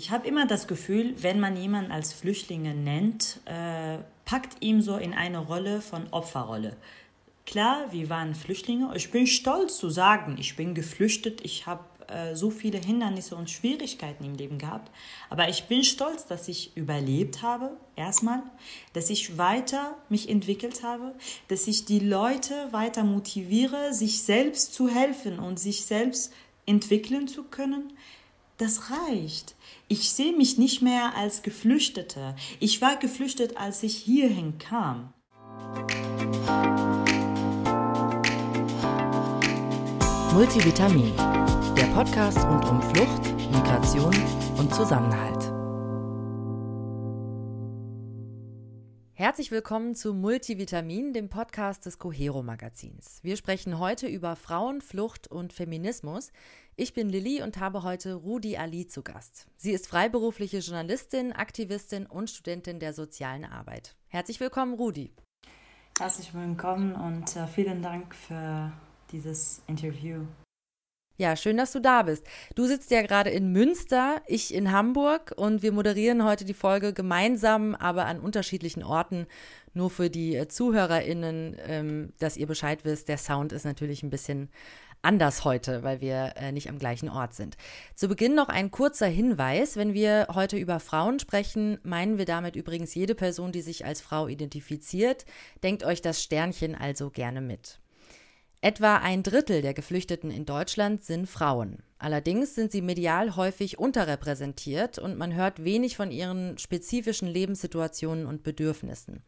Ich habe immer das Gefühl, wenn man jemanden als Flüchtlinge nennt, äh, packt ihm so in eine Rolle von Opferrolle. Klar, wir waren Flüchtlinge. Ich bin stolz zu sagen, ich bin geflüchtet. Ich habe äh, so viele Hindernisse und Schwierigkeiten im Leben gehabt. Aber ich bin stolz, dass ich überlebt habe, erstmal, dass ich weiter mich entwickelt habe, dass ich die Leute weiter motiviere, sich selbst zu helfen und sich selbst entwickeln zu können. Das reicht. Ich sehe mich nicht mehr als Geflüchtete. Ich war geflüchtet, als ich hierhin kam. Multivitamin der Podcast rund um Flucht, Migration und Zusammenhalt. Herzlich willkommen zu Multivitamin, dem Podcast des Cohero Magazins. Wir sprechen heute über Frauen, Flucht und Feminismus. Ich bin Lilly und habe heute Rudi Ali zu Gast. Sie ist freiberufliche Journalistin, Aktivistin und Studentin der sozialen Arbeit. Herzlich willkommen, Rudi. Herzlich willkommen und äh, vielen Dank für dieses Interview. Ja, schön, dass du da bist. Du sitzt ja gerade in Münster, ich in Hamburg und wir moderieren heute die Folge gemeinsam, aber an unterschiedlichen Orten. Nur für die äh, ZuhörerInnen, ähm, dass ihr Bescheid wisst, der Sound ist natürlich ein bisschen anders heute, weil wir äh, nicht am gleichen Ort sind. Zu Beginn noch ein kurzer Hinweis. Wenn wir heute über Frauen sprechen, meinen wir damit übrigens jede Person, die sich als Frau identifiziert. Denkt euch das Sternchen also gerne mit. Etwa ein Drittel der Geflüchteten in Deutschland sind Frauen. Allerdings sind sie medial häufig unterrepräsentiert und man hört wenig von ihren spezifischen Lebenssituationen und Bedürfnissen.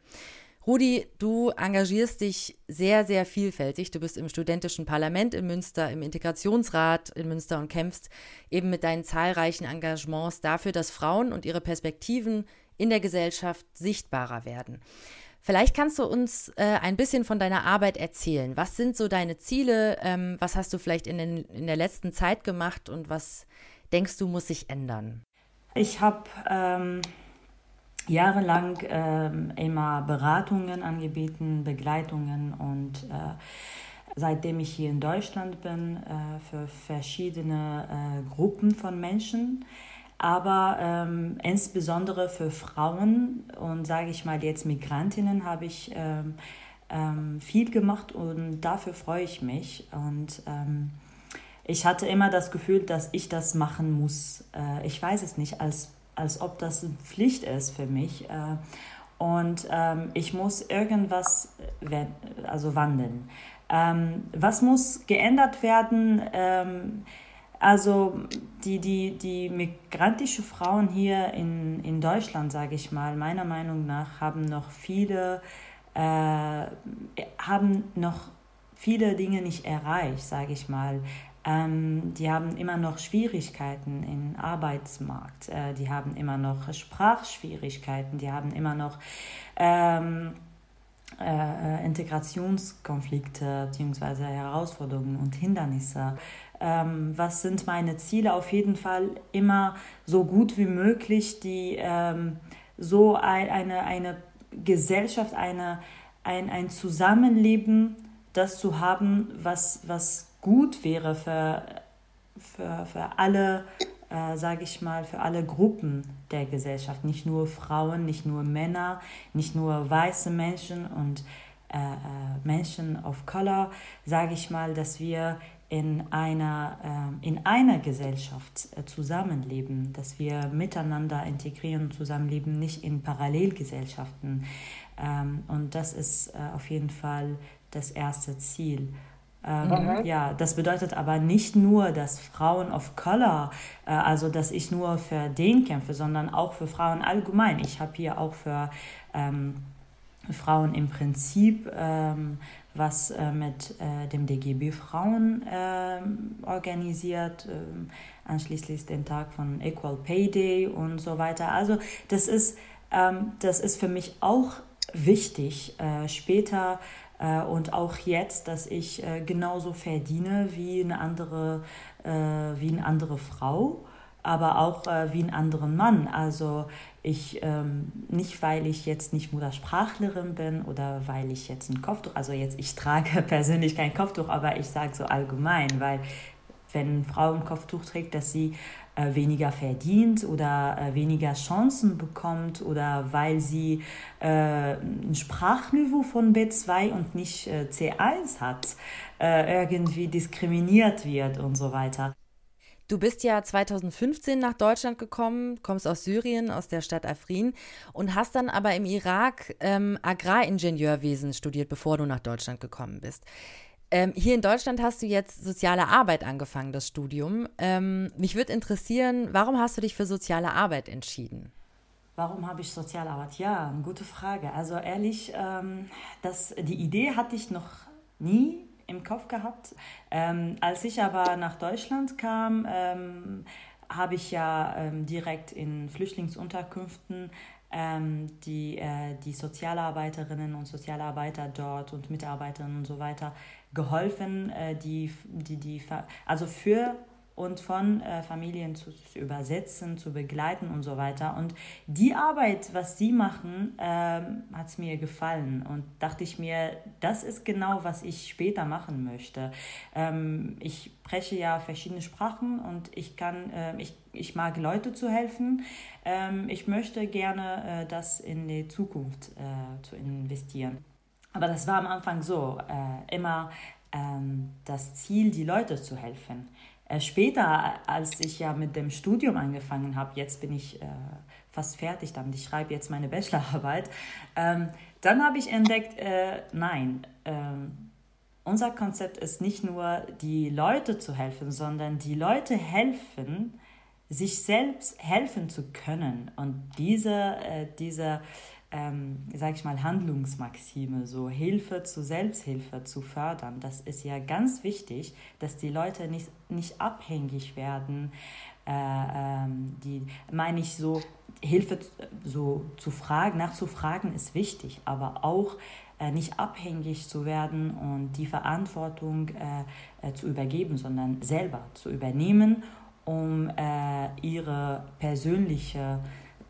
Rudi, du engagierst dich sehr, sehr vielfältig. Du bist im studentischen Parlament in Münster, im Integrationsrat in Münster und kämpfst eben mit deinen zahlreichen Engagements dafür, dass Frauen und ihre Perspektiven in der Gesellschaft sichtbarer werden. Vielleicht kannst du uns äh, ein bisschen von deiner Arbeit erzählen. Was sind so deine Ziele? Ähm, was hast du vielleicht in, den, in der letzten Zeit gemacht und was denkst du, muss sich ändern? Ich habe ähm, jahrelang ähm, immer Beratungen angeboten, Begleitungen und äh, seitdem ich hier in Deutschland bin, äh, für verschiedene äh, Gruppen von Menschen aber ähm, insbesondere für Frauen und sage ich mal jetzt Migrantinnen habe ich ähm, ähm, viel gemacht und dafür freue ich mich. Und ähm, ich hatte immer das Gefühl, dass ich das machen muss. Äh, ich weiß es nicht, als, als ob das eine Pflicht ist für mich. Äh, und ähm, ich muss irgendwas also wandeln. Ähm, was muss geändert werden? Also die, die, die migrantische Frauen hier in, in Deutschland, sage ich mal, meiner Meinung nach haben noch viele, äh, haben noch viele Dinge nicht erreicht, sage ich mal. Ähm, die haben immer noch Schwierigkeiten im Arbeitsmarkt, äh, die haben immer noch Sprachschwierigkeiten, die haben immer noch ähm, äh, Integrationskonflikte bzw. Herausforderungen und Hindernisse. Ähm, was sind meine Ziele, auf jeden Fall immer so gut wie möglich die ähm, so ein, eine, eine Gesellschaft, eine, ein, ein Zusammenleben, das zu haben, was, was gut wäre für, für, für alle, äh, sage ich mal, für alle Gruppen der Gesellschaft. Nicht nur Frauen, nicht nur Männer, nicht nur weiße Menschen und äh, äh Menschen of Color, sage ich mal, dass wir in einer, äh, in einer Gesellschaft äh, zusammenleben, dass wir miteinander integrieren und zusammenleben, nicht in Parallelgesellschaften. Ähm, und das ist äh, auf jeden Fall das erste Ziel. Ähm, mhm. Ja, das bedeutet aber nicht nur, dass Frauen of Color, äh, also dass ich nur für den kämpfe, sondern auch für Frauen allgemein. Ich habe hier auch für ähm, Frauen im Prinzip ähm, was äh, mit äh, dem DGB Frauen äh, organisiert, ähm, anschließend den Tag von Equal Pay Day und so weiter. Also das ist, ähm, das ist für mich auch wichtig äh, später und auch jetzt, dass ich äh, genauso verdiene wie eine andere, wie eine andere Frau aber auch äh, wie einen anderen Mann. Also ich ähm, nicht, weil ich jetzt nicht Muttersprachlerin bin oder weil ich jetzt ein Kopftuch, also jetzt ich trage persönlich kein Kopftuch, aber ich sage so allgemein, weil wenn eine Frau ein Kopftuch trägt, dass sie äh, weniger verdient oder äh, weniger Chancen bekommt oder weil sie äh, ein Sprachniveau von B2 und nicht äh, C1 hat, irgendwie diskriminiert wird und so weiter. Du bist ja 2015 nach Deutschland gekommen, kommst aus Syrien, aus der Stadt Afrin und hast dann aber im Irak ähm, Agraringenieurwesen studiert, bevor du nach Deutschland gekommen bist. Ähm, hier in Deutschland hast du jetzt soziale Arbeit angefangen, das Studium. Ähm, mich würde interessieren, warum hast du dich für soziale Arbeit entschieden? Warum habe ich Sozialarbeit? Ja, eine gute Frage. Also ehrlich, ähm, das, die Idee hatte ich noch nie im Kopf gehabt. Ähm, als ich aber nach Deutschland kam, ähm, habe ich ja ähm, direkt in Flüchtlingsunterkünften ähm, die, äh, die Sozialarbeiterinnen und Sozialarbeiter dort und Mitarbeiterinnen und so weiter geholfen, äh, die, die, die, also für und von äh, Familien zu, zu, übersetzen, zu begleiten und so weiter. Und die Arbeit, was sie machen, ähm, hat es mir gefallen. Und dachte ich mir, das ist genau, was ich später machen möchte. Ähm, ich spreche ja verschiedene Sprachen und ich kann, äh, ich, ich mag Leute zu helfen. Ähm, ich möchte gerne äh, das in die Zukunft äh, zu investieren. Aber das war am Anfang so, äh, immer ähm, das Ziel, die Leute zu helfen. Äh, später, als ich ja mit dem Studium angefangen habe, jetzt bin ich äh, fast fertig damit, ich schreibe jetzt meine Bachelorarbeit, ähm, dann habe ich entdeckt, äh, nein, ähm, unser Konzept ist nicht nur, die Leute zu helfen, sondern die Leute helfen, sich selbst helfen zu können. Und diese, äh, diese ähm, sage ich mal, Handlungsmaxime, so Hilfe zu Selbsthilfe zu fördern. Das ist ja ganz wichtig, dass die Leute nicht, nicht abhängig werden. Äh, ähm, die meine ich so, Hilfe so zu fragen, nachzufragen ist wichtig, aber auch äh, nicht abhängig zu werden und die Verantwortung äh, äh zu übergeben, sondern selber zu übernehmen, um äh, ihre persönliche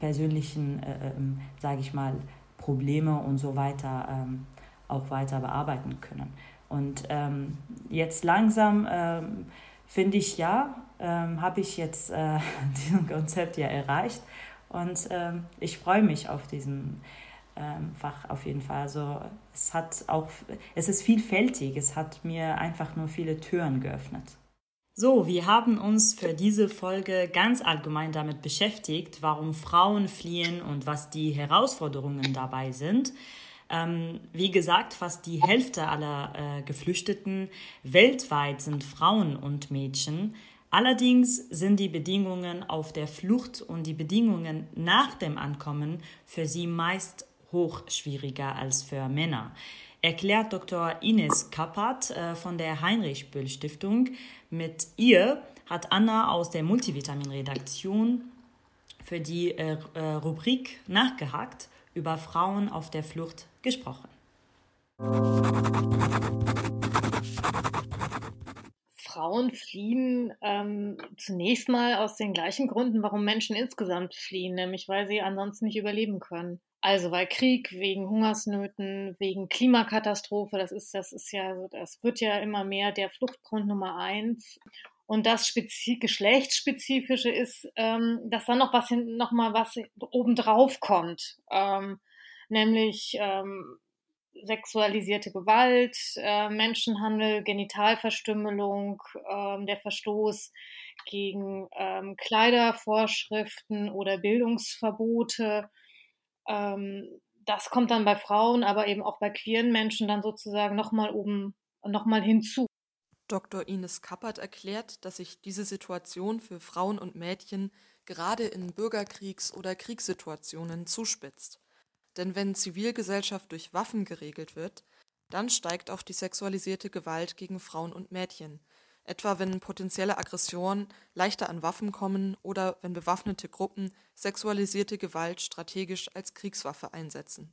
persönlichen, äh, ähm, sage ich mal, Probleme und so weiter ähm, auch weiter bearbeiten können. Und ähm, jetzt langsam ähm, finde ich ja, ähm, habe ich jetzt äh, diesen Konzept ja erreicht und ähm, ich freue mich auf diesen Fach auf jeden Fall. Also es hat auch, es ist vielfältig, es hat mir einfach nur viele Türen geöffnet. So, wir haben uns für diese Folge ganz allgemein damit beschäftigt, warum Frauen fliehen und was die Herausforderungen dabei sind. Ähm, wie gesagt, fast die Hälfte aller äh, Geflüchteten weltweit sind Frauen und Mädchen. Allerdings sind die Bedingungen auf der Flucht und die Bedingungen nach dem Ankommen für sie meist hoch schwieriger als für Männer erklärt Dr. Ines Kappert äh, von der Heinrich-Böll-Stiftung. Mit ihr hat Anna aus der Multivitamin-Redaktion für die äh, äh, Rubrik Nachgehakt über Frauen auf der Flucht gesprochen. Frauen fliehen ähm, zunächst mal aus den gleichen Gründen, warum Menschen insgesamt fliehen, nämlich weil sie ansonsten nicht überleben können. Also weil Krieg, wegen Hungersnöten, wegen Klimakatastrophe, das ist, das ist ja, das wird ja immer mehr der Fluchtgrund Nummer eins. Und das Spezi geschlechtsspezifische ist, ähm, dass dann noch was noch mal was obendrauf kommt, ähm, nämlich ähm, sexualisierte Gewalt, äh, Menschenhandel, Genitalverstümmelung, äh, der Verstoß gegen ähm, Kleidervorschriften oder Bildungsverbote ähm, das kommt dann bei Frauen, aber eben auch bei queeren Menschen dann sozusagen nochmal oben, nochmal hinzu. Dr. Ines Kappert erklärt, dass sich diese Situation für Frauen und Mädchen gerade in Bürgerkriegs- oder Kriegssituationen zuspitzt. Denn wenn Zivilgesellschaft durch Waffen geregelt wird, dann steigt auch die sexualisierte Gewalt gegen Frauen und Mädchen, etwa wenn potenzielle Aggressionen leichter an Waffen kommen oder wenn bewaffnete Gruppen sexualisierte Gewalt strategisch als Kriegswaffe einsetzen.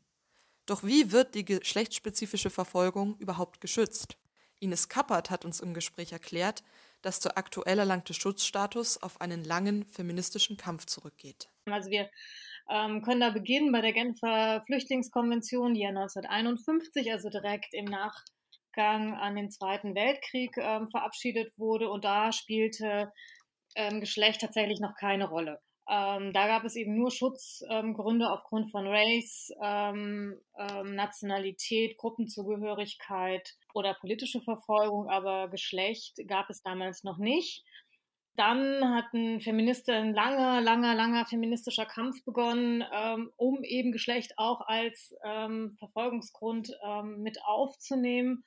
Doch wie wird die geschlechtsspezifische Verfolgung überhaupt geschützt? Ines Kappert hat uns im Gespräch erklärt, dass der aktuell erlangte Schutzstatus auf einen langen feministischen Kampf zurückgeht. Also wir ähm, können da beginnen bei der Genfer Flüchtlingskonvention, die ja 1951, also direkt im Nach Nachgang an den Zweiten Weltkrieg ähm, verabschiedet wurde. Und da spielte ähm, Geschlecht tatsächlich noch keine Rolle. Ähm, da gab es eben nur Schutzgründe ähm, aufgrund von Race, ähm, ähm, Nationalität, Gruppenzugehörigkeit oder politische Verfolgung, aber Geschlecht gab es damals noch nicht. Dann hat ein Feminist, ein langer, langer, langer feministischer Kampf begonnen, ähm, um eben Geschlecht auch als ähm, Verfolgungsgrund mit aufzunehmen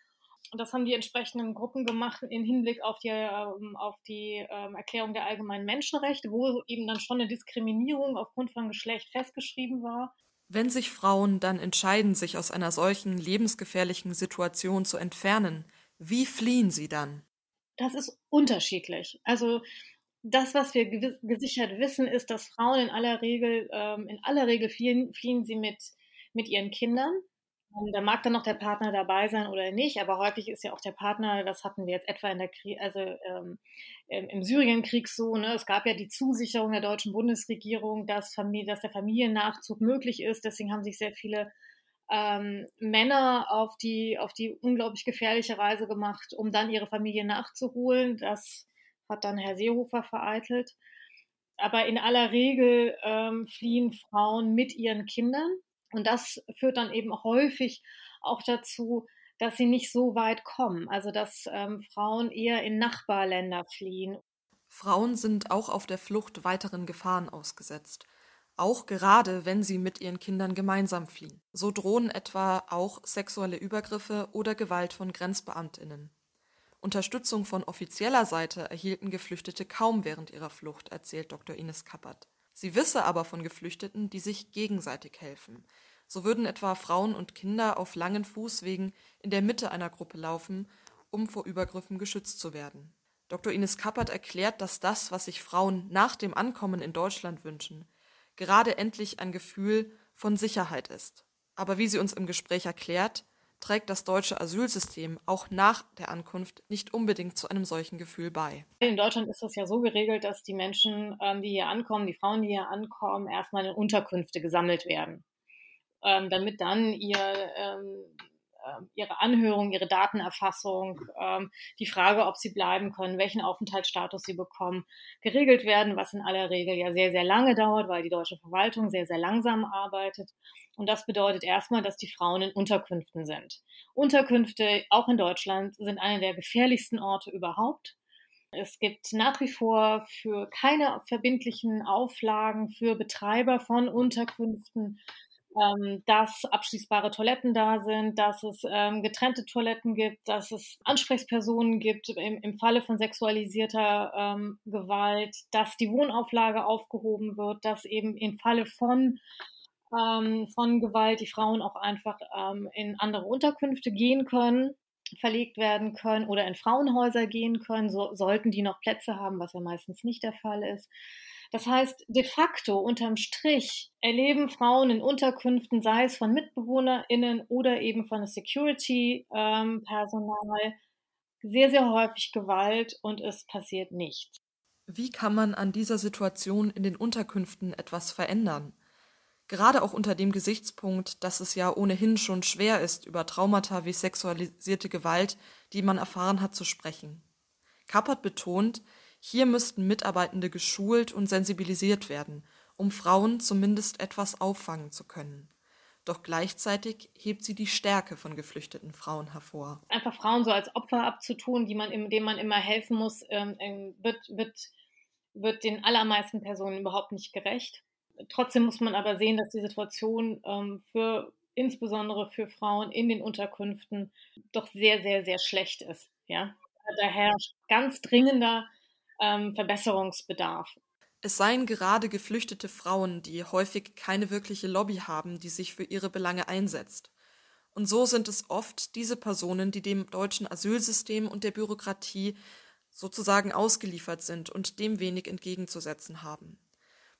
und das haben die entsprechenden Gruppen gemacht im Hinblick auf die, ähm, auf die ähm, Erklärung der allgemeinen Menschenrechte, wo eben dann schon eine Diskriminierung aufgrund von Geschlecht festgeschrieben war. Wenn sich Frauen dann entscheiden, sich aus einer solchen lebensgefährlichen Situation zu entfernen, wie fliehen sie dann? Das ist unterschiedlich. Also das, was wir gesichert wissen, ist, dass Frauen in aller Regel, ähm, in aller Regel fliehen, fliehen sie mit, mit ihren Kindern. Da mag dann noch der Partner dabei sein oder nicht, aber häufig ist ja auch der Partner, das hatten wir jetzt etwa in der Krieg, also ähm, im Syrienkrieg so, ne, es gab ja die Zusicherung der deutschen Bundesregierung, dass, Familie, dass der Familiennachzug möglich ist. Deswegen haben sich sehr viele ähm, Männer auf die, auf die unglaublich gefährliche Reise gemacht, um dann ihre Familie nachzuholen. Das hat dann Herr Seehofer vereitelt. Aber in aller Regel ähm, fliehen Frauen mit ihren Kindern und das führt dann eben häufig auch dazu, dass sie nicht so weit kommen, also dass ähm, Frauen eher in Nachbarländer fliehen. Frauen sind auch auf der Flucht weiteren Gefahren ausgesetzt, auch gerade wenn sie mit ihren Kindern gemeinsam fliehen. So drohen etwa auch sexuelle Übergriffe oder Gewalt von Grenzbeamtinnen. Unterstützung von offizieller Seite erhielten Geflüchtete kaum während ihrer Flucht, erzählt Dr. Ines Kappert. Sie wisse aber von Geflüchteten, die sich gegenseitig helfen. So würden etwa Frauen und Kinder auf langen Fußwegen in der Mitte einer Gruppe laufen, um vor Übergriffen geschützt zu werden. Dr. Ines Kappert erklärt, dass das, was sich Frauen nach dem Ankommen in Deutschland wünschen, gerade endlich ein Gefühl von Sicherheit ist. Aber wie sie uns im Gespräch erklärt, trägt das deutsche Asylsystem auch nach der Ankunft nicht unbedingt zu einem solchen Gefühl bei. In Deutschland ist es ja so geregelt, dass die Menschen, ähm, die hier ankommen, die Frauen, die hier ankommen, erstmal in Unterkünfte gesammelt werden, ähm, damit dann ihr ähm, ihre Anhörung, ihre Datenerfassung, ähm, die Frage, ob sie bleiben können, welchen Aufenthaltsstatus sie bekommen, geregelt werden, was in aller Regel ja sehr, sehr lange dauert, weil die deutsche Verwaltung sehr, sehr langsam arbeitet. Und das bedeutet erstmal, dass die Frauen in Unterkünften sind. Unterkünfte, auch in Deutschland, sind eine der gefährlichsten Orte überhaupt. Es gibt nach wie vor für keine verbindlichen Auflagen für Betreiber von Unterkünften ähm, dass abschließbare Toiletten da sind, dass es ähm, getrennte Toiletten gibt, dass es Ansprechpersonen gibt im, im Falle von sexualisierter ähm, Gewalt, dass die Wohnauflage aufgehoben wird, dass eben im Falle von ähm, von Gewalt die Frauen auch einfach ähm, in andere Unterkünfte gehen können verlegt werden können oder in Frauenhäuser gehen können, so, sollten die noch Plätze haben, was ja meistens nicht der Fall ist. Das heißt, de facto unterm Strich erleben Frauen in Unterkünften, sei es von MitbewohnerInnen oder eben von Security-Personal, ähm, sehr, sehr häufig Gewalt und es passiert nichts. Wie kann man an dieser Situation in den Unterkünften etwas verändern? Gerade auch unter dem Gesichtspunkt, dass es ja ohnehin schon schwer ist, über Traumata wie sexualisierte Gewalt, die man erfahren hat, zu sprechen. Kappert betont, hier müssten Mitarbeitende geschult und sensibilisiert werden, um Frauen zumindest etwas auffangen zu können. Doch gleichzeitig hebt sie die Stärke von geflüchteten Frauen hervor. Einfach Frauen so als Opfer abzutun, die man, denen man immer helfen muss, ähm, ähm, wird, wird, wird den allermeisten Personen überhaupt nicht gerecht. Trotzdem muss man aber sehen, dass die Situation ähm, für insbesondere für Frauen in den Unterkünften doch sehr, sehr, sehr schlecht ist. Ja? Da herrscht ganz dringender ähm, Verbesserungsbedarf. Es seien gerade geflüchtete Frauen, die häufig keine wirkliche Lobby haben, die sich für ihre Belange einsetzt. Und so sind es oft diese Personen, die dem deutschen Asylsystem und der Bürokratie sozusagen ausgeliefert sind und dem wenig entgegenzusetzen haben.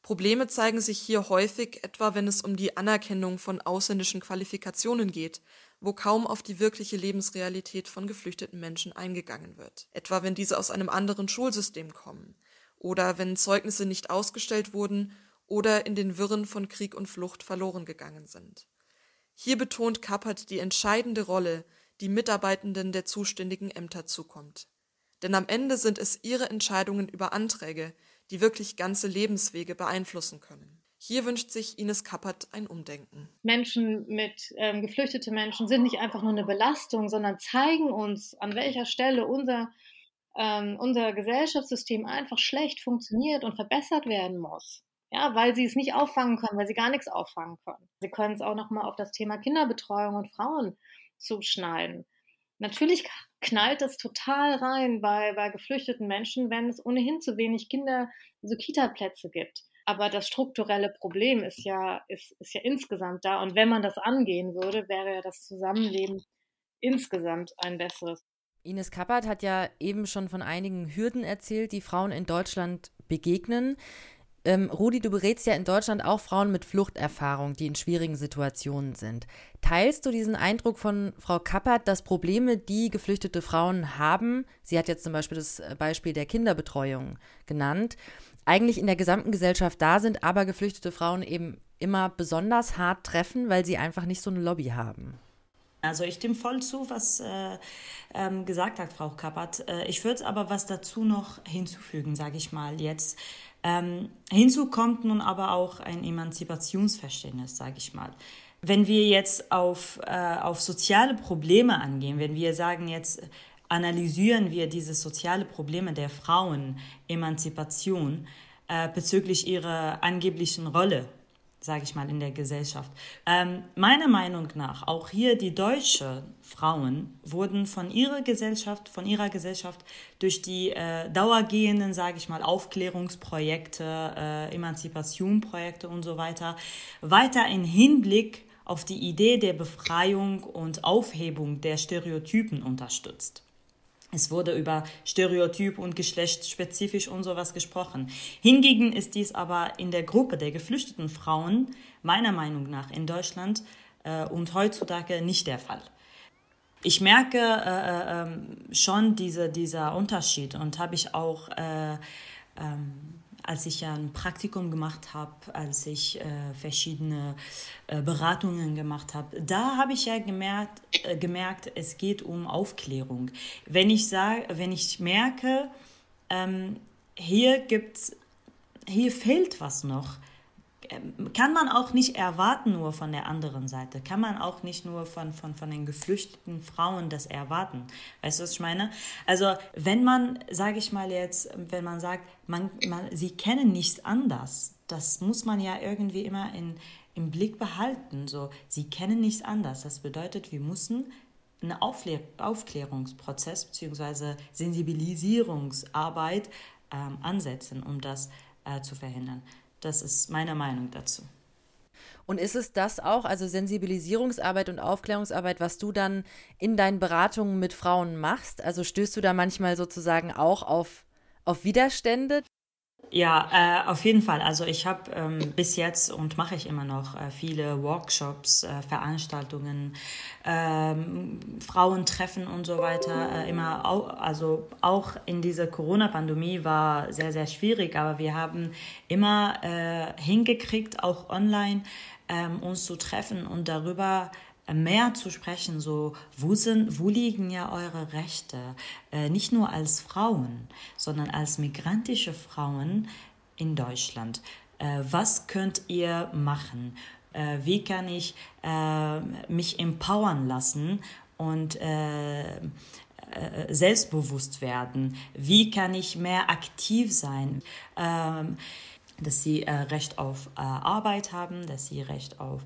Probleme zeigen sich hier häufig, etwa wenn es um die Anerkennung von ausländischen Qualifikationen geht, wo kaum auf die wirkliche Lebensrealität von geflüchteten Menschen eingegangen wird, etwa wenn diese aus einem anderen Schulsystem kommen, oder wenn Zeugnisse nicht ausgestellt wurden oder in den Wirren von Krieg und Flucht verloren gegangen sind. Hier betont Kappert die entscheidende Rolle, die Mitarbeitenden der zuständigen Ämter zukommt. Denn am Ende sind es ihre Entscheidungen über Anträge, die wirklich ganze Lebenswege beeinflussen können. Hier wünscht sich Ines Kappert ein Umdenken. Menschen mit ähm, geflüchtete Menschen sind nicht einfach nur eine Belastung, sondern zeigen uns, an welcher Stelle unser, ähm, unser Gesellschaftssystem einfach schlecht funktioniert und verbessert werden muss. Ja, weil sie es nicht auffangen können, weil sie gar nichts auffangen können. Sie können es auch nochmal auf das Thema Kinderbetreuung und Frauen zuschneiden. Natürlich knallt das total rein bei, bei geflüchteten Menschen, wenn es ohnehin zu wenig Kinder, also Kita-Plätze gibt. Aber das strukturelle Problem ist ja, ist, ist ja insgesamt da. Und wenn man das angehen würde, wäre ja das Zusammenleben insgesamt ein besseres. Ines Kappert hat ja eben schon von einigen Hürden erzählt, die Frauen in Deutschland begegnen. Ähm, Rudi, du berätst ja in Deutschland auch Frauen mit Fluchterfahrung, die in schwierigen Situationen sind. Teilst du diesen Eindruck von Frau Kappert, dass Probleme, die geflüchtete Frauen haben, sie hat jetzt zum Beispiel das Beispiel der Kinderbetreuung genannt, eigentlich in der gesamten Gesellschaft da sind, aber geflüchtete Frauen eben immer besonders hart treffen, weil sie einfach nicht so eine Lobby haben? Also ich stimme voll zu, was äh, ähm, gesagt hat Frau Kappert. Äh, ich würde aber was dazu noch hinzufügen, sage ich mal jetzt. Ähm, hinzu kommt nun aber auch ein Emanzipationsverständnis, sage ich mal. Wenn wir jetzt auf, äh, auf soziale Probleme angehen, wenn wir sagen jetzt, analysieren wir diese soziale Probleme der Frauen, Emanzipation, äh, bezüglich ihrer angeblichen Rolle sage ich mal, in der Gesellschaft. Ähm, meiner Meinung nach, auch hier die deutschen Frauen wurden von ihrer Gesellschaft, von ihrer Gesellschaft durch die äh, dauergehenden, sage ich mal, Aufklärungsprojekte, äh, Emanzipationprojekte und so weiter, weiter in Hinblick auf die Idee der Befreiung und Aufhebung der Stereotypen unterstützt. Es wurde über Stereotyp und geschlechtsspezifisch und sowas gesprochen. Hingegen ist dies aber in der Gruppe der geflüchteten Frauen meiner Meinung nach in Deutschland äh, und heutzutage nicht der Fall. Ich merke äh, äh, schon diese, dieser Unterschied und habe ich auch äh, ähm, als ich ein Praktikum gemacht habe, als ich äh, verschiedene äh, Beratungen gemacht habe, da habe ich ja gemerkt, äh, gemerkt, es geht um Aufklärung. Wenn ich sage, wenn ich merke, ähm, hier gibt's, hier fehlt was noch, kann man auch nicht erwarten nur von der anderen Seite, kann man auch nicht nur von, von, von den geflüchteten Frauen das erwarten. Weißt du, was ich meine? Also wenn man, sage ich mal jetzt, wenn man sagt, man, man, sie kennen nichts anders, das muss man ja irgendwie immer in, im Blick behalten. So, sie kennen nichts anders. Das bedeutet, wir müssen einen Aufklär Aufklärungsprozess bzw. Sensibilisierungsarbeit ähm, ansetzen, um das äh, zu verhindern. Das ist meine Meinung dazu. Und ist es das auch, also Sensibilisierungsarbeit und Aufklärungsarbeit, was du dann in deinen Beratungen mit Frauen machst? Also stößt du da manchmal sozusagen auch auf, auf Widerstände? Ja, äh, auf jeden Fall. Also ich habe ähm, bis jetzt und mache ich immer noch äh, viele Workshops, äh, Veranstaltungen, ähm, Frauentreffen und so weiter. Äh, immer, au also auch in dieser Corona-Pandemie war sehr, sehr schwierig, aber wir haben immer äh, hingekriegt, auch online ähm, uns zu treffen und darüber mehr zu sprechen, so wo sind, wo liegen ja eure Rechte, äh, nicht nur als Frauen, sondern als migrantische Frauen in Deutschland. Äh, was könnt ihr machen? Äh, wie kann ich äh, mich empowern lassen und äh, äh, selbstbewusst werden? Wie kann ich mehr aktiv sein? Ähm, dass sie Recht auf Arbeit haben, dass sie Recht auf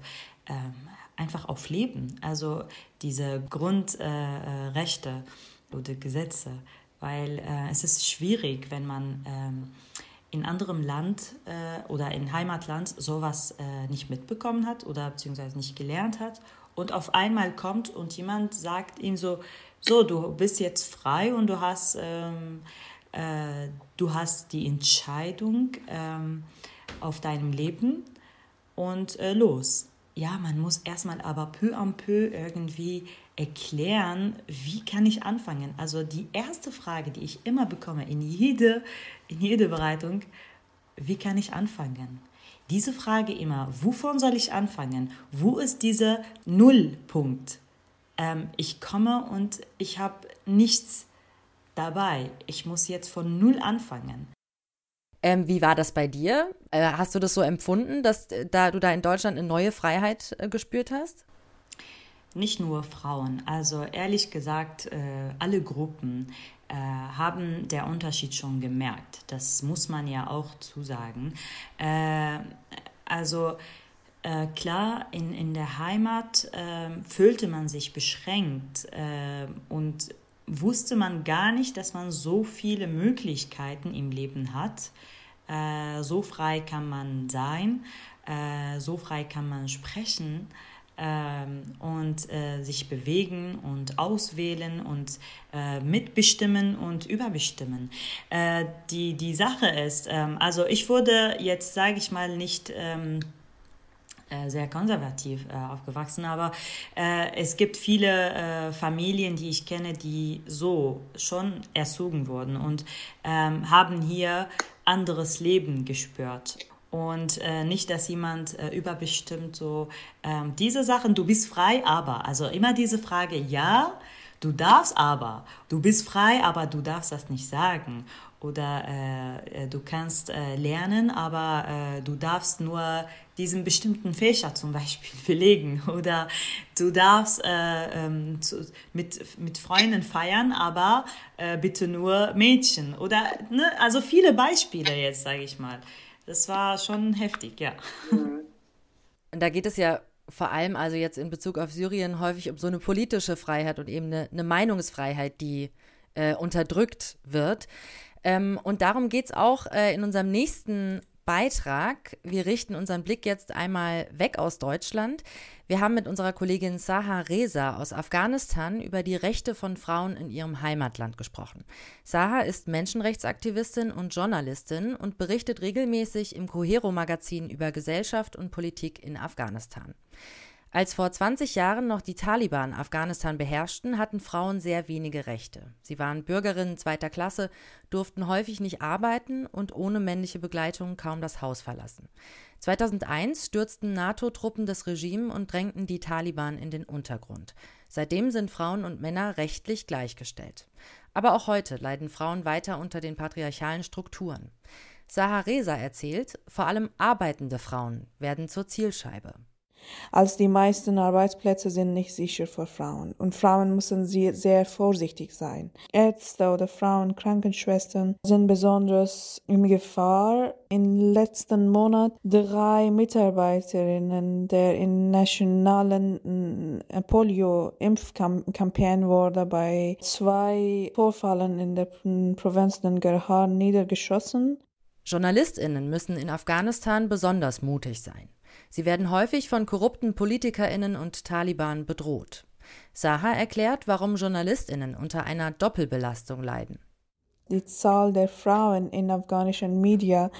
ähm, einfach auf Leben, also diese Grundrechte äh, oder Gesetze, weil äh, es ist schwierig, wenn man ähm, in anderem Land äh, oder in Heimatland sowas äh, nicht mitbekommen hat oder beziehungsweise nicht gelernt hat und auf einmal kommt und jemand sagt ihm so, so, du bist jetzt frei und du hast, ähm, äh, du hast die Entscheidung ähm, auf deinem Leben und äh, los ja, man muss erstmal aber peu à peu irgendwie erklären, wie kann ich anfangen. Also die erste Frage, die ich immer bekomme in jede, in jede Bereitung, wie kann ich anfangen? Diese Frage immer, wovon soll ich anfangen? Wo ist dieser Nullpunkt? Ähm, ich komme und ich habe nichts dabei. Ich muss jetzt von Null anfangen. Ähm, wie war das bei dir? Äh, hast du das so empfunden, dass äh, da du da in Deutschland eine neue Freiheit äh, gespürt hast? Nicht nur Frauen, also ehrlich gesagt, äh, alle Gruppen äh, haben der Unterschied schon gemerkt. Das muss man ja auch zusagen. Äh, also klar, in, in der Heimat fühlte man sich beschränkt und wusste man gar nicht, dass man so viele Möglichkeiten im Leben hat. Äh, so frei kann man sein, äh, so frei kann man sprechen ähm, und äh, sich bewegen und auswählen und äh, mitbestimmen und überbestimmen. Äh, die, die Sache ist, ähm, also ich wurde jetzt, sage ich mal, nicht... Ähm, äh, sehr konservativ äh, aufgewachsen, aber äh, es gibt viele äh, Familien, die ich kenne, die so schon erzogen wurden und ähm, haben hier anderes Leben gespürt. Und äh, nicht, dass jemand überbestimmt so ähm, diese Sachen, du bist frei, aber. Also immer diese Frage, ja, du darfst aber. Du bist frei, aber du darfst das nicht sagen oder äh, du kannst äh, lernen, aber äh, du darfst nur diesen bestimmten Fächer zum Beispiel belegen oder du darfst äh, ähm, zu, mit, mit Freunden feiern, aber äh, bitte nur Mädchen oder ne? also viele Beispiele jetzt sage ich mal. Das war schon heftig, ja. Da geht es ja vor allem also jetzt in Bezug auf Syrien häufig um so eine politische Freiheit und eben eine, eine Meinungsfreiheit, die äh, unterdrückt wird. Ähm, und darum geht es auch äh, in unserem nächsten Beitrag. Wir richten unseren Blick jetzt einmal weg aus Deutschland. Wir haben mit unserer Kollegin Saha Reza aus Afghanistan über die Rechte von Frauen in ihrem Heimatland gesprochen. Saha ist Menschenrechtsaktivistin und Journalistin und berichtet regelmäßig im Cohero-Magazin über Gesellschaft und Politik in Afghanistan. Als vor 20 Jahren noch die Taliban Afghanistan beherrschten, hatten Frauen sehr wenige Rechte. Sie waren Bürgerinnen zweiter Klasse, durften häufig nicht arbeiten und ohne männliche Begleitung kaum das Haus verlassen. 2001 stürzten NATO-Truppen das Regime und drängten die Taliban in den Untergrund. Seitdem sind Frauen und Männer rechtlich gleichgestellt. Aber auch heute leiden Frauen weiter unter den patriarchalen Strukturen. Saharesa erzählt, vor allem arbeitende Frauen werden zur Zielscheibe als die meisten Arbeitsplätze sind nicht sicher für Frauen und Frauen müssen sehr vorsichtig sein. Ärzte oder Frauenkrankenschwestern sind besonders in Gefahr. Im letzten Monat drei Mitarbeiterinnen der in nationalen äh, Polio-Impfkampagne wurde bei zwei Vorfällen in der Provinz Nangarhar niedergeschossen. JournalistInnen müssen in Afghanistan besonders mutig sein. Sie werden häufig von korrupten PolitikerInnen und Taliban bedroht. Saha erklärt, warum JournalistInnen unter einer Doppelbelastung leiden. Die Zahl der Frauen in afghanischen Medien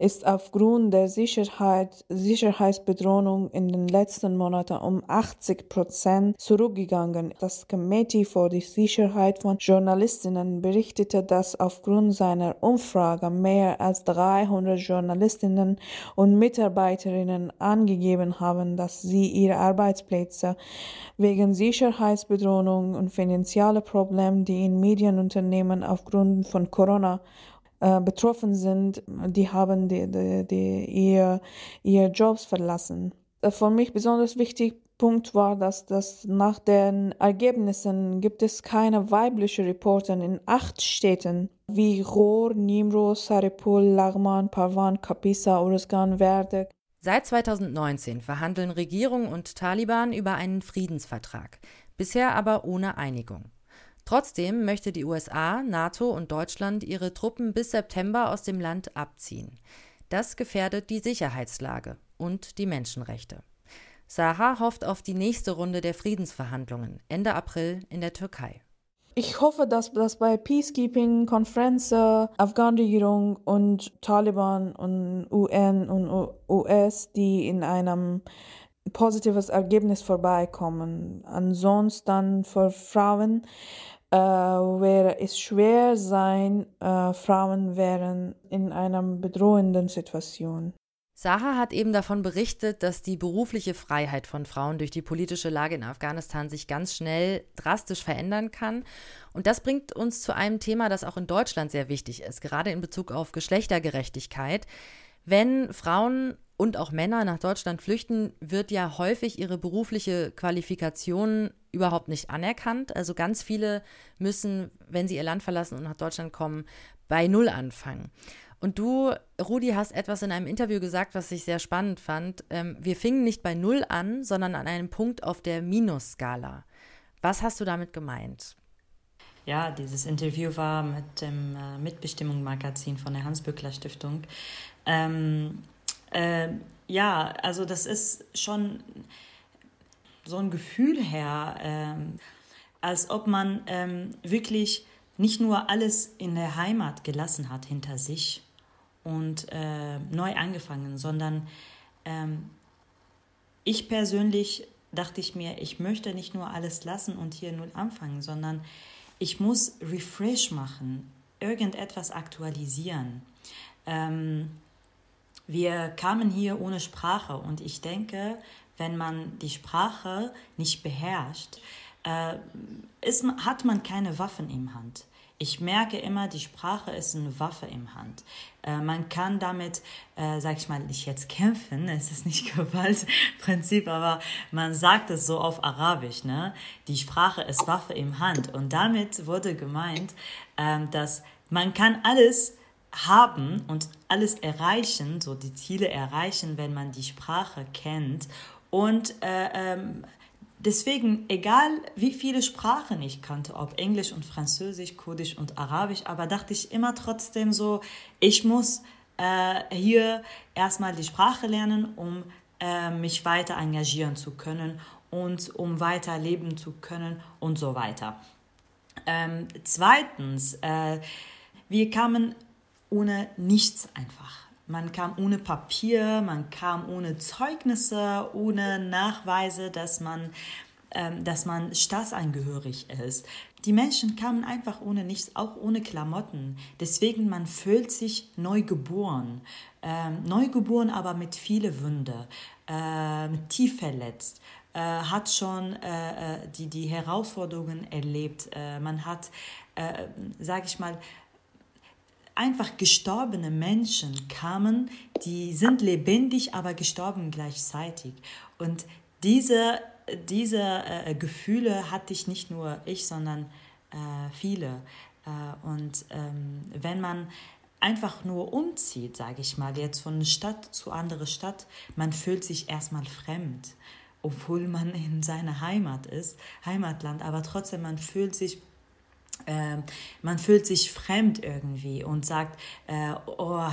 ist aufgrund der Sicherheit, Sicherheitsbedrohung in den letzten Monaten um 80 Prozent zurückgegangen. Das Committee für die Sicherheit von Journalistinnen berichtete, dass aufgrund seiner Umfrage mehr als 300 Journalistinnen und Mitarbeiterinnen angegeben haben, dass sie ihre Arbeitsplätze wegen Sicherheitsbedrohung und finanzieller Probleme, die in Medienunternehmen aufgrund von Corona äh, betroffen sind, die haben die, die, die, ihr, ihr Jobs verlassen. Äh, für mich besonders wichtig Punkt war, dass, dass nach den Ergebnissen gibt es keine weibliche Reporterin in acht Städten wie Rohr, Nimro, Saripul, Lagman, Parwan, Kapisa, Uruzgan, Verde. Seit 2019 verhandeln Regierung und Taliban über einen Friedensvertrag, bisher aber ohne Einigung. Trotzdem möchte die USA, NATO und Deutschland ihre Truppen bis September aus dem Land abziehen. Das gefährdet die Sicherheitslage und die Menschenrechte. Saha hofft auf die nächste Runde der Friedensverhandlungen Ende April in der Türkei. Ich hoffe, dass, dass bei Peacekeeping-Konferenzen Afghan-Regierung und Taliban und UN und US, die in einem positives Ergebnis vorbeikommen. Ansonsten für Frauen äh, wäre es schwer sein, äh, Frauen wären in einer bedrohenden Situation. Saha hat eben davon berichtet, dass die berufliche Freiheit von Frauen durch die politische Lage in Afghanistan sich ganz schnell drastisch verändern kann. Und das bringt uns zu einem Thema, das auch in Deutschland sehr wichtig ist, gerade in Bezug auf Geschlechtergerechtigkeit. Wenn Frauen und auch Männer nach Deutschland flüchten, wird ja häufig ihre berufliche Qualifikation überhaupt nicht anerkannt. Also ganz viele müssen, wenn sie ihr Land verlassen und nach Deutschland kommen, bei Null anfangen. Und du, Rudi, hast etwas in einem Interview gesagt, was ich sehr spannend fand. Ähm, wir fingen nicht bei Null an, sondern an einem Punkt auf der Minusskala. Was hast du damit gemeint? Ja, dieses Interview war mit dem äh, Mitbestimmung-Magazin von der Hans-Böckler Stiftung. Ähm, äh, ja, also das ist schon so ein Gefühl her, äh, als ob man ähm, wirklich nicht nur alles in der Heimat gelassen hat hinter sich, und äh, neu angefangen, sondern ähm, ich persönlich dachte ich mir, ich möchte nicht nur alles lassen und hier null anfangen, sondern ich muss refresh machen, irgendetwas aktualisieren. Ähm, wir kamen hier ohne Sprache und ich denke, wenn man die Sprache nicht beherrscht, äh, ist, hat man keine Waffen im Hand. Ich merke immer, die Sprache ist eine Waffe im Hand. Äh, man kann damit, äh, sag ich mal, nicht jetzt kämpfen, es ist nicht Gewaltprinzip, aber man sagt es so auf Arabisch, ne? Die Sprache ist Waffe im Hand. Und damit wurde gemeint, äh, dass man kann alles haben und alles erreichen, so die Ziele erreichen, wenn man die Sprache kennt und äh, ähm, Deswegen, egal wie viele Sprachen ich kannte, ob Englisch und Französisch, Kurdisch und Arabisch, aber dachte ich immer trotzdem so, ich muss äh, hier erstmal die Sprache lernen, um äh, mich weiter engagieren zu können und um weiter leben zu können und so weiter. Ähm, zweitens, äh, wir kamen ohne nichts einfach. Man kam ohne Papier, man kam ohne Zeugnisse, ohne Nachweise, dass man, ähm, dass man staatsangehörig ist. Die Menschen kamen einfach ohne nichts, auch ohne Klamotten. Deswegen man fühlt sich neugeboren. Ähm, neugeboren, aber mit viele Wunde, äh, tief verletzt äh, hat schon äh, äh, die, die Herausforderungen erlebt. Äh, man hat, äh, sage ich mal, einfach gestorbene Menschen kamen, die sind lebendig, aber gestorben gleichzeitig. Und diese, diese äh, Gefühle hatte ich nicht nur ich, sondern äh, viele. Äh, und ähm, wenn man einfach nur umzieht, sage ich mal, jetzt von Stadt zu andere Stadt, man fühlt sich erstmal fremd, obwohl man in seiner Heimat ist, Heimatland, aber trotzdem man fühlt sich äh, man fühlt sich fremd irgendwie und sagt, äh, oh,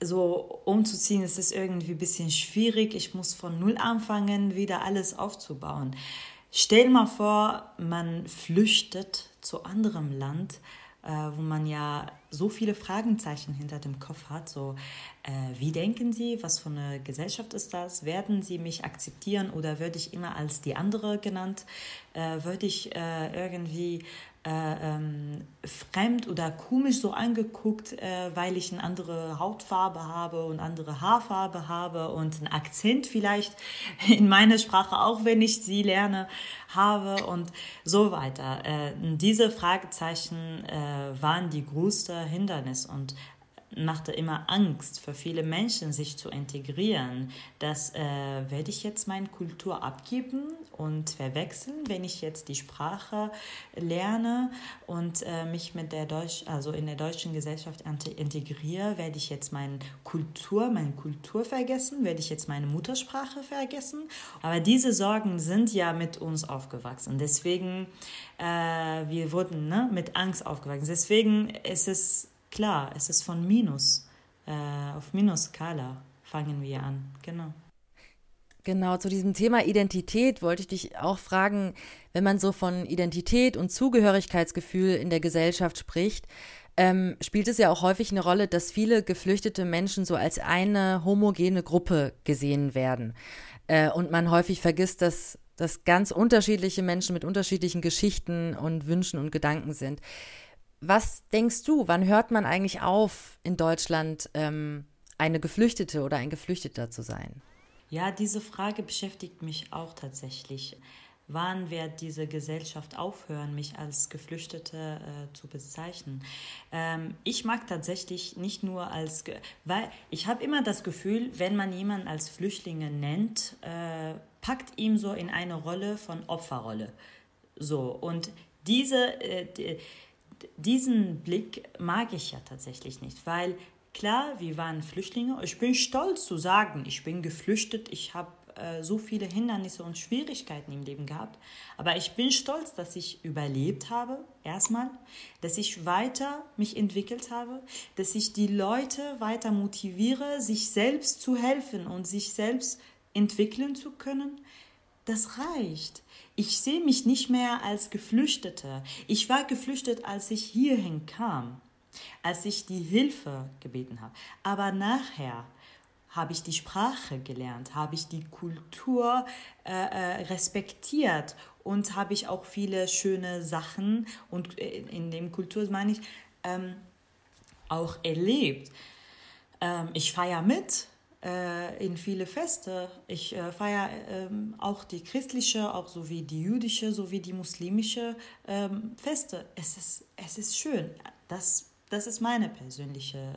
so umzuziehen ist es irgendwie ein bisschen schwierig, ich muss von null anfangen, wieder alles aufzubauen. Stell mal vor, man flüchtet zu anderem Land, äh, wo man ja so viele Fragenzeichen hinter dem Kopf hat. So, äh, wie denken Sie? Was für eine Gesellschaft ist das? Werden Sie mich akzeptieren oder würde ich immer als die andere genannt? Äh, würde ich äh, irgendwie äh, ähm, fremd oder komisch so angeguckt, äh, weil ich eine andere Hautfarbe habe und andere Haarfarbe habe und einen Akzent vielleicht in meiner Sprache, auch wenn ich sie lerne, habe und so weiter. Äh, diese Fragezeichen äh, waren die größte Hindernis und machte immer Angst für viele Menschen, sich zu integrieren. Das äh, werde ich jetzt meine Kultur abgeben und verwechseln, wenn ich jetzt die Sprache lerne und äh, mich mit der Deutsch, also in der deutschen Gesellschaft integriere, werde ich jetzt meine Kultur, meine Kultur vergessen, werde ich jetzt meine Muttersprache vergessen. Aber diese Sorgen sind ja mit uns aufgewachsen. Deswegen, äh, wir wurden ne, mit Angst aufgewachsen. Deswegen ist es klar, es ist von Minus, äh, auf Minusskala fangen wir an, genau. Genau, zu diesem Thema Identität wollte ich dich auch fragen, wenn man so von Identität und Zugehörigkeitsgefühl in der Gesellschaft spricht, ähm, spielt es ja auch häufig eine Rolle, dass viele geflüchtete Menschen so als eine homogene Gruppe gesehen werden. Äh, und man häufig vergisst, dass, dass ganz unterschiedliche Menschen mit unterschiedlichen Geschichten und Wünschen und Gedanken sind. Was denkst du, wann hört man eigentlich auf, in Deutschland ähm, eine Geflüchtete oder ein Geflüchteter zu sein? Ja, diese Frage beschäftigt mich auch tatsächlich. Wann wird diese Gesellschaft aufhören, mich als Geflüchtete äh, zu bezeichnen? Ähm, ich mag tatsächlich nicht nur als, weil ich habe immer das Gefühl, wenn man jemanden als Flüchtlinge nennt, äh, packt ihm so in eine Rolle von Opferrolle. So und diese, äh, die, diesen Blick mag ich ja tatsächlich nicht, weil klar, wir waren Flüchtlinge. Ich bin stolz zu sagen, ich bin geflüchtet, ich habe äh, so viele Hindernisse und Schwierigkeiten im Leben gehabt. Aber ich bin stolz, dass ich überlebt habe, erstmal, dass ich weiter mich entwickelt habe, dass ich die Leute weiter motiviere, sich selbst zu helfen und sich selbst entwickeln zu können. Das reicht. Ich sehe mich nicht mehr als Geflüchtete. Ich war geflüchtet, als ich hierhin kam, als ich die Hilfe gebeten habe. Aber nachher, habe ich die Sprache gelernt, habe ich die Kultur äh, äh, respektiert und habe ich auch viele schöne Sachen und äh, in dem Kultur meine ich ähm, auch erlebt. Ähm, ich feiere mit in viele Feste. Ich äh, feiere ähm, auch die christliche, auch sowie die jüdische, sowie die muslimische ähm, Feste. Es ist, es ist schön. Das, das ist meine persönliche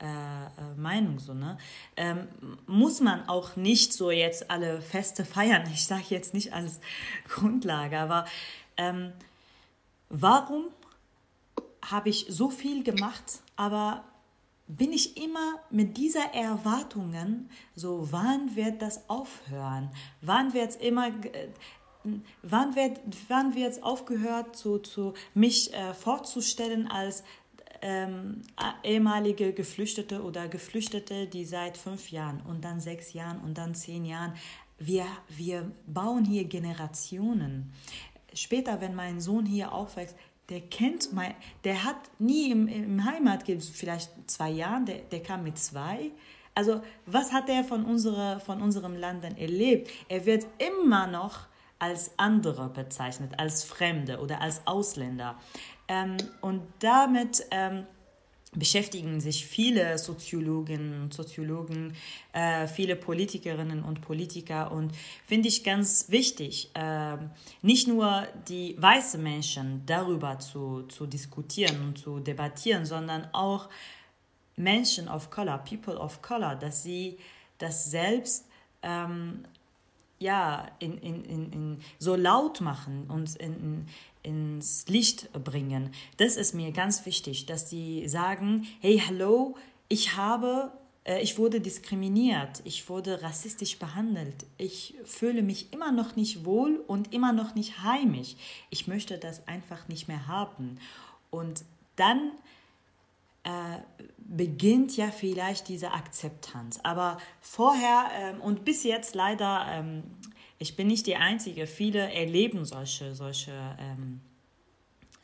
äh, äh, Meinung so, ne? Ähm, muss man auch nicht so jetzt alle Feste feiern. Ich sage jetzt nicht als Grundlage, aber ähm, warum habe ich so viel gemacht, aber bin ich immer mit dieser Erwartungen, so wann wird das aufhören? Wann wird es immer, äh, wann wird, wann wird es aufgehört, zu, zu mich äh, vorzustellen als ähm, ehemalige Geflüchtete oder Geflüchtete, die seit fünf Jahren und dann sechs Jahren und dann zehn Jahren, wir, wir bauen hier Generationen. Später, wenn mein Sohn hier aufwächst, der kennt mein, der hat nie im, im Heimat, vielleicht zwei Jahren, der, der kam mit zwei. Also was hat er von, unserer, von unserem Land denn erlebt? Er wird immer noch als andere bezeichnet, als Fremde oder als Ausländer. Ähm, und damit ähm, beschäftigen sich viele Soziologen und Soziologen, äh, viele Politikerinnen und Politiker und finde ich ganz wichtig, äh, nicht nur die weißen Menschen darüber zu, zu diskutieren und zu debattieren, sondern auch Menschen of Color, People of Color, dass sie das selbst ähm, ja, in, in, in, in, so laut machen und in, ins Licht bringen. Das ist mir ganz wichtig, dass die sagen, hey, hallo, ich habe, äh, ich wurde diskriminiert, ich wurde rassistisch behandelt, ich fühle mich immer noch nicht wohl und immer noch nicht heimisch. Ich möchte das einfach nicht mehr haben. Und dann äh, beginnt ja vielleicht diese Akzeptanz. Aber vorher ähm, und bis jetzt leider ähm, ich bin nicht die Einzige. Viele erleben solche, solche, ähm,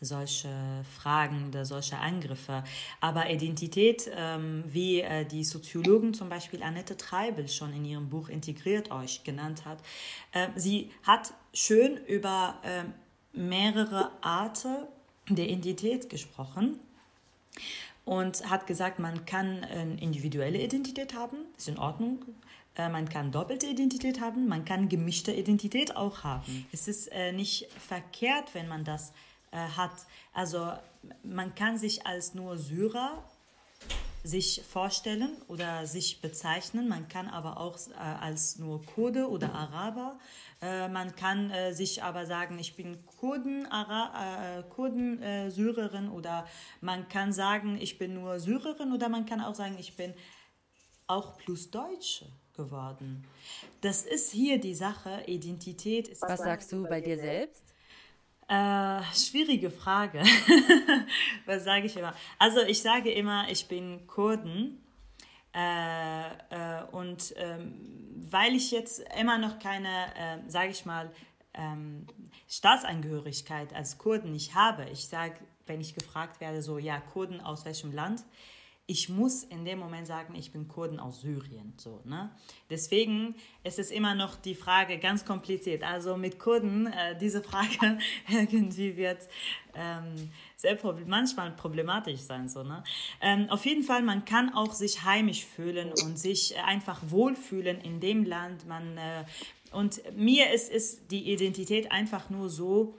solche Fragen solche Angriffe. Aber Identität, ähm, wie äh, die Soziologin zum Beispiel Annette Treibel schon in ihrem Buch Integriert euch genannt hat, äh, sie hat schön über äh, mehrere Arten der Identität gesprochen und hat gesagt, man kann eine individuelle Identität haben, ist in Ordnung. Äh, man kann doppelte Identität haben, man kann gemischte Identität auch haben. Es ist äh, nicht verkehrt, wenn man das äh, hat. Also man kann sich als nur Syrer sich vorstellen oder sich bezeichnen. Man kann aber auch als nur Kurde oder Araber. Man kann sich aber sagen, ich bin Kurden, Ara Kurden Syrerin oder man kann sagen, ich bin nur Syrerin oder man kann auch sagen, ich bin auch plus Deutsche geworden. Das ist hier die Sache, Identität ist. Was sagst du bei dir selbst? Äh, schwierige Frage. Was sage ich immer? Also ich sage immer, ich bin Kurden. Äh, äh, und ähm, weil ich jetzt immer noch keine, äh, sage ich mal, ähm, Staatsangehörigkeit als Kurden nicht habe, ich sage, wenn ich gefragt werde, so, ja, Kurden aus welchem Land, ich muss in dem Moment sagen, ich bin Kurden aus Syrien. So, ne? Deswegen ist es immer noch die Frage ganz kompliziert. Also mit Kurden, äh, diese Frage irgendwie wird ähm, sehr problem manchmal problematisch sein. So, ne? Ähm, auf jeden Fall, man kann auch sich heimisch fühlen und sich einfach wohlfühlen in dem Land. Man, äh, und mir ist, ist die Identität einfach nur so,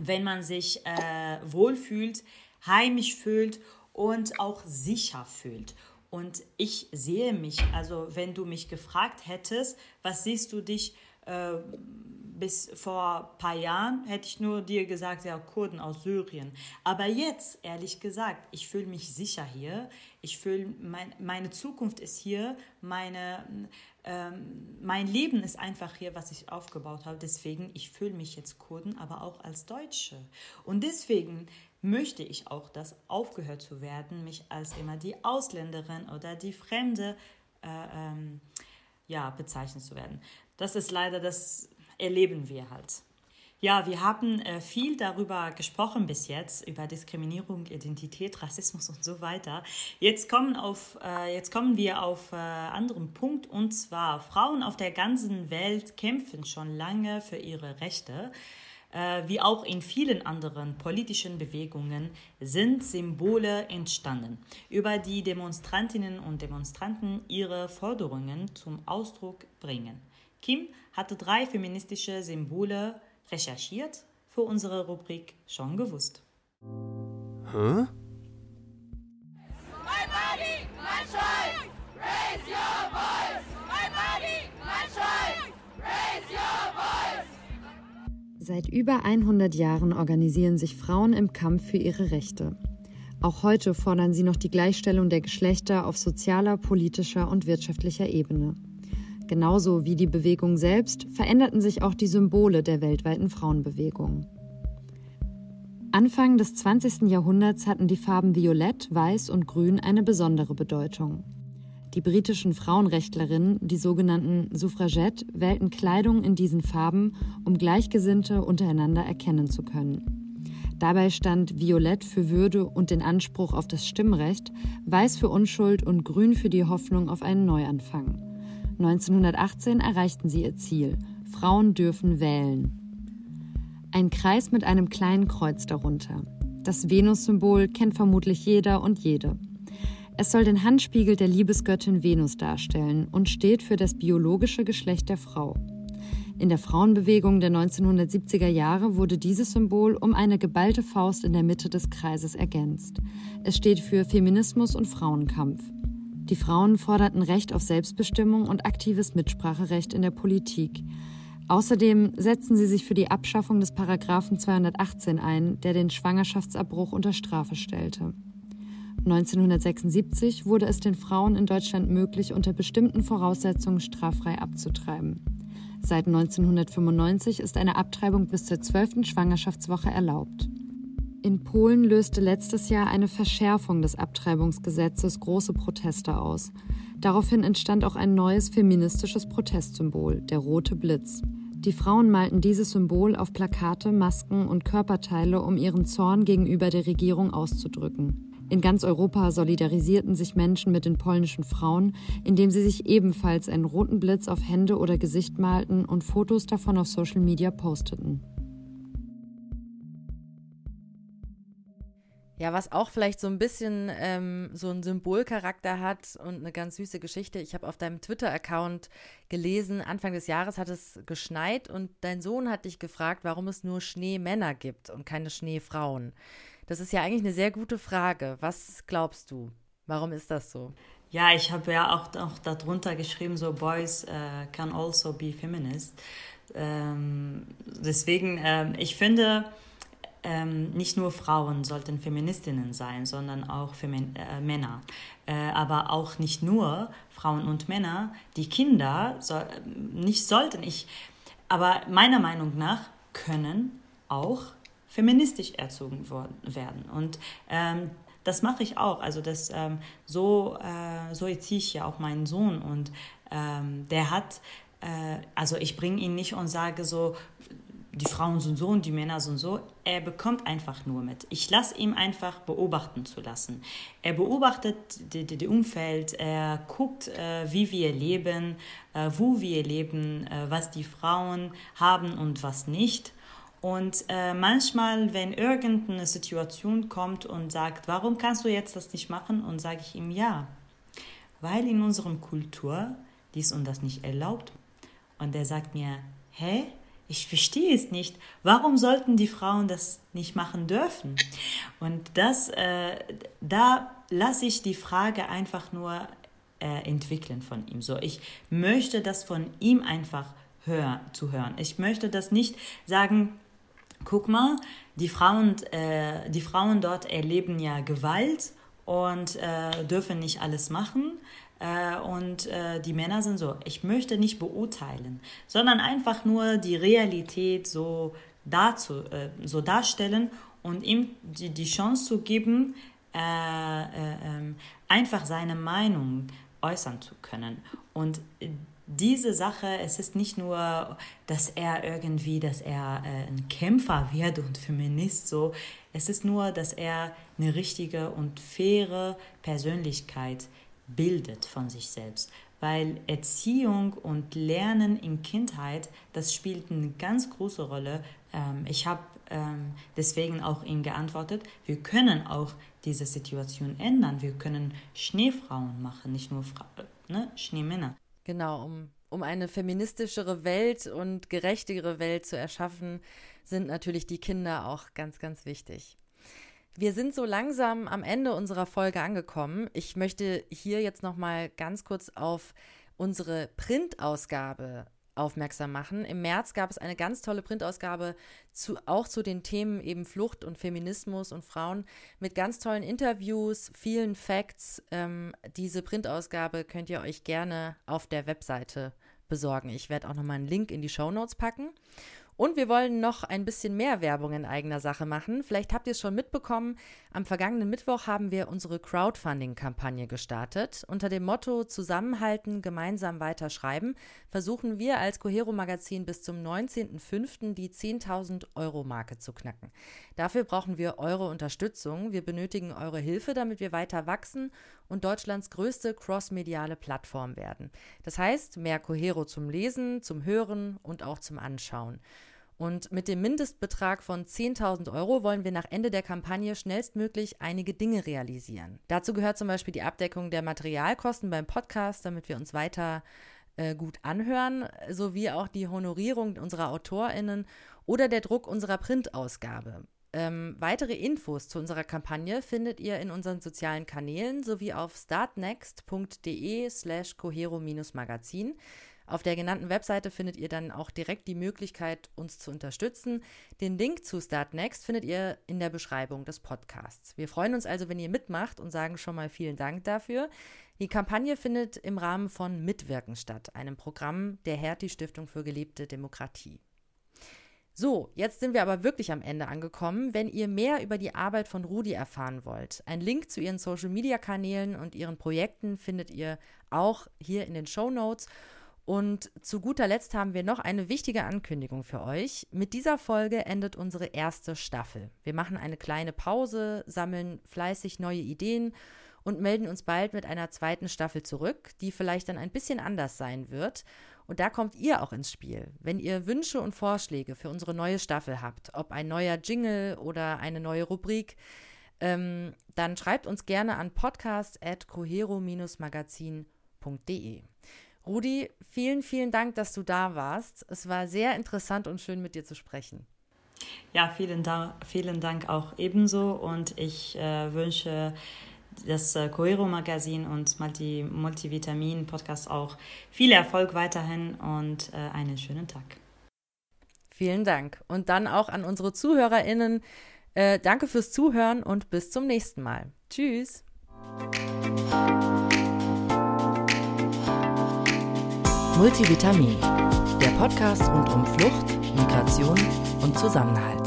wenn man sich äh, wohlfühlt, heimisch fühlt und auch sicher fühlt. Und ich sehe mich, also wenn du mich gefragt hättest, was siehst du dich äh, bis vor ein paar Jahren, hätte ich nur dir gesagt, ja, Kurden aus Syrien. Aber jetzt, ehrlich gesagt, ich fühle mich sicher hier. Ich fühle, mein, meine Zukunft ist hier, meine, ähm, mein Leben ist einfach hier, was ich aufgebaut habe. Deswegen, ich fühle mich jetzt Kurden, aber auch als Deutsche. Und deswegen möchte ich auch, dass aufgehört zu werden, mich als immer die Ausländerin oder die Fremde äh, ähm, ja, bezeichnet zu werden. Das ist leider, das erleben wir halt. Ja, wir haben äh, viel darüber gesprochen bis jetzt, über Diskriminierung, Identität, Rassismus und so weiter. Jetzt kommen, auf, äh, jetzt kommen wir auf äh, anderen Punkt und zwar Frauen auf der ganzen Welt kämpfen schon lange für ihre Rechte äh, wie auch in vielen anderen politischen Bewegungen sind Symbole entstanden, über die Demonstrantinnen und Demonstranten ihre Forderungen zum Ausdruck bringen. Kim hatte drei feministische Symbole recherchiert, für unsere Rubrik schon gewusst. Hä? My body, my choice. Raise your voice. Seit über 100 Jahren organisieren sich Frauen im Kampf für ihre Rechte. Auch heute fordern sie noch die Gleichstellung der Geschlechter auf sozialer, politischer und wirtschaftlicher Ebene. Genauso wie die Bewegung selbst veränderten sich auch die Symbole der weltweiten Frauenbewegung. Anfang des 20. Jahrhunderts hatten die Farben Violett, Weiß und Grün eine besondere Bedeutung. Die britischen Frauenrechtlerinnen, die sogenannten Suffragette, wählten Kleidung in diesen Farben, um Gleichgesinnte untereinander erkennen zu können. Dabei stand Violett für Würde und den Anspruch auf das Stimmrecht, Weiß für Unschuld und Grün für die Hoffnung auf einen Neuanfang. 1918 erreichten sie ihr Ziel. Frauen dürfen wählen. Ein Kreis mit einem kleinen Kreuz darunter. Das Venus-Symbol kennt vermutlich jeder und jede. Es soll den Handspiegel der Liebesgöttin Venus darstellen und steht für das biologische Geschlecht der Frau. In der Frauenbewegung der 1970er Jahre wurde dieses Symbol um eine geballte Faust in der Mitte des Kreises ergänzt. Es steht für Feminismus und Frauenkampf. Die Frauen forderten Recht auf Selbstbestimmung und aktives Mitspracherecht in der Politik. Außerdem setzten sie sich für die Abschaffung des Paragraphen 218 ein, der den Schwangerschaftsabbruch unter Strafe stellte. 1976 wurde es den Frauen in Deutschland möglich, unter bestimmten Voraussetzungen straffrei abzutreiben. Seit 1995 ist eine Abtreibung bis zur 12. Schwangerschaftswoche erlaubt. In Polen löste letztes Jahr eine Verschärfung des Abtreibungsgesetzes große Proteste aus. Daraufhin entstand auch ein neues feministisches Protestsymbol, der rote Blitz. Die Frauen malten dieses Symbol auf Plakate, Masken und Körperteile, um ihren Zorn gegenüber der Regierung auszudrücken. In ganz Europa solidarisierten sich Menschen mit den polnischen Frauen, indem sie sich ebenfalls einen roten Blitz auf Hände oder Gesicht malten und Fotos davon auf Social Media posteten. Ja, was auch vielleicht so ein bisschen ähm, so einen Symbolcharakter hat und eine ganz süße Geschichte. Ich habe auf deinem Twitter-Account gelesen, Anfang des Jahres hat es geschneit und dein Sohn hat dich gefragt, warum es nur Schneemänner gibt und keine Schneefrauen. Das ist ja eigentlich eine sehr gute Frage. Was glaubst du? Warum ist das so? Ja, ich habe ja auch, auch darunter geschrieben, so Boys uh, can also be feminist. Ähm, deswegen, ähm, ich finde, ähm, nicht nur Frauen sollten Feministinnen sein, sondern auch Femin äh, Männer. Äh, aber auch nicht nur Frauen und Männer. Die Kinder so, nicht sollten ich, aber meiner Meinung nach können auch feministisch erzogen worden, werden. Und ähm, das mache ich auch. Also das ähm, so äh, so erziehe ich ja auch meinen Sohn und ähm, der hat äh, also ich bringe ihn nicht und sage so die Frauen sind so und die Männer sind so. Er bekommt einfach nur mit. Ich lasse ihm einfach beobachten zu lassen. Er beobachtet das Umfeld, er guckt, äh, wie wir leben, äh, wo wir leben, äh, was die Frauen haben und was nicht. Und äh, manchmal, wenn irgendeine Situation kommt und sagt, warum kannst du jetzt das nicht machen? Und sage ich ihm ja, weil in unserer Kultur dies und das nicht erlaubt. Und er sagt mir, hä? ich verstehe es nicht. Warum sollten die Frauen das nicht machen dürfen? Und das, äh, da lasse ich die Frage einfach nur äh, entwickeln von ihm. So, ich möchte das von ihm einfach hör, zu hören. Ich möchte das nicht sagen, guck mal, die Frauen, äh, die Frauen dort erleben ja Gewalt und äh, dürfen nicht alles machen. Äh, und äh, die Männer sind so. Ich möchte nicht beurteilen, sondern einfach nur die Realität so, dazu, äh, so darstellen und ihm die, die Chance zu geben, äh, äh, ähm, einfach seine Meinung äußern zu können. Und diese Sache, es ist nicht nur, dass er irgendwie, dass er äh, ein Kämpfer wird und Feminist so, es ist nur, dass er eine richtige und faire Persönlichkeit bildet von sich selbst. Weil Erziehung und Lernen in Kindheit, das spielt eine ganz große Rolle. Ähm, ich habe ähm, deswegen auch ihm geantwortet, wir können auch diese Situation ändern. Wir können Schneefrauen machen, nicht nur Fra ne? Schneemänner. Genau, um, um eine feministischere Welt und gerechtigere Welt zu erschaffen, sind natürlich die Kinder auch ganz, ganz wichtig. Wir sind so langsam am Ende unserer Folge angekommen. Ich möchte hier jetzt noch mal ganz kurz auf unsere Printausgabe aufmerksam machen. Im März gab es eine ganz tolle Printausgabe zu, auch zu den Themen eben Flucht und Feminismus und Frauen mit ganz tollen Interviews, vielen Facts. Ähm, diese Printausgabe könnt ihr euch gerne auf der Webseite besorgen. Ich werde auch noch mal einen Link in die Show Notes packen. Und wir wollen noch ein bisschen mehr Werbung in eigener Sache machen. Vielleicht habt ihr es schon mitbekommen. Am vergangenen Mittwoch haben wir unsere Crowdfunding-Kampagne gestartet. Unter dem Motto Zusammenhalten, gemeinsam weiterschreiben versuchen wir als Cohero Magazin bis zum 19.05. die 10.000 Euro Marke zu knacken. Dafür brauchen wir eure Unterstützung. Wir benötigen eure Hilfe, damit wir weiter wachsen und Deutschlands größte crossmediale Plattform werden. Das heißt, mehr Cohero zum Lesen, zum Hören und auch zum Anschauen. Und mit dem Mindestbetrag von 10.000 Euro wollen wir nach Ende der Kampagne schnellstmöglich einige Dinge realisieren. Dazu gehört zum Beispiel die Abdeckung der Materialkosten beim Podcast, damit wir uns weiter äh, gut anhören, sowie auch die Honorierung unserer AutorInnen oder der Druck unserer Printausgabe. Ähm, weitere Infos zu unserer Kampagne findet ihr in unseren sozialen Kanälen sowie auf startnext.de slash cohero-magazin. Auf der genannten Webseite findet ihr dann auch direkt die Möglichkeit, uns zu unterstützen. Den Link zu Startnext findet ihr in der Beschreibung des Podcasts. Wir freuen uns also, wenn ihr mitmacht und sagen schon mal vielen Dank dafür. Die Kampagne findet im Rahmen von Mitwirken statt, einem Programm der Hertie Stiftung für gelebte Demokratie. So, jetzt sind wir aber wirklich am Ende angekommen. Wenn ihr mehr über die Arbeit von Rudi erfahren wollt, einen Link zu ihren Social-Media-Kanälen und ihren Projekten findet ihr auch hier in den Show Notes. Und zu guter Letzt haben wir noch eine wichtige Ankündigung für euch. Mit dieser Folge endet unsere erste Staffel. Wir machen eine kleine Pause, sammeln fleißig neue Ideen und melden uns bald mit einer zweiten Staffel zurück, die vielleicht dann ein bisschen anders sein wird. Und da kommt ihr auch ins Spiel. Wenn ihr Wünsche und Vorschläge für unsere neue Staffel habt, ob ein neuer Jingle oder eine neue Rubrik, ähm, dann schreibt uns gerne an podcast.cohero-magazin.de. Rudi, vielen, vielen Dank, dass du da warst. Es war sehr interessant und schön, mit dir zu sprechen. Ja, vielen Dank, vielen Dank auch ebenso und ich äh, wünsche das äh, Coero Magazin und Multi, Multivitamin Podcast auch viel Erfolg weiterhin und äh, einen schönen Tag. Vielen Dank. Und dann auch an unsere ZuhörerInnen. Äh, danke fürs Zuhören und bis zum nächsten Mal. Tschüss. Multivitamin, der Podcast rund um Flucht, Migration und Zusammenhalt.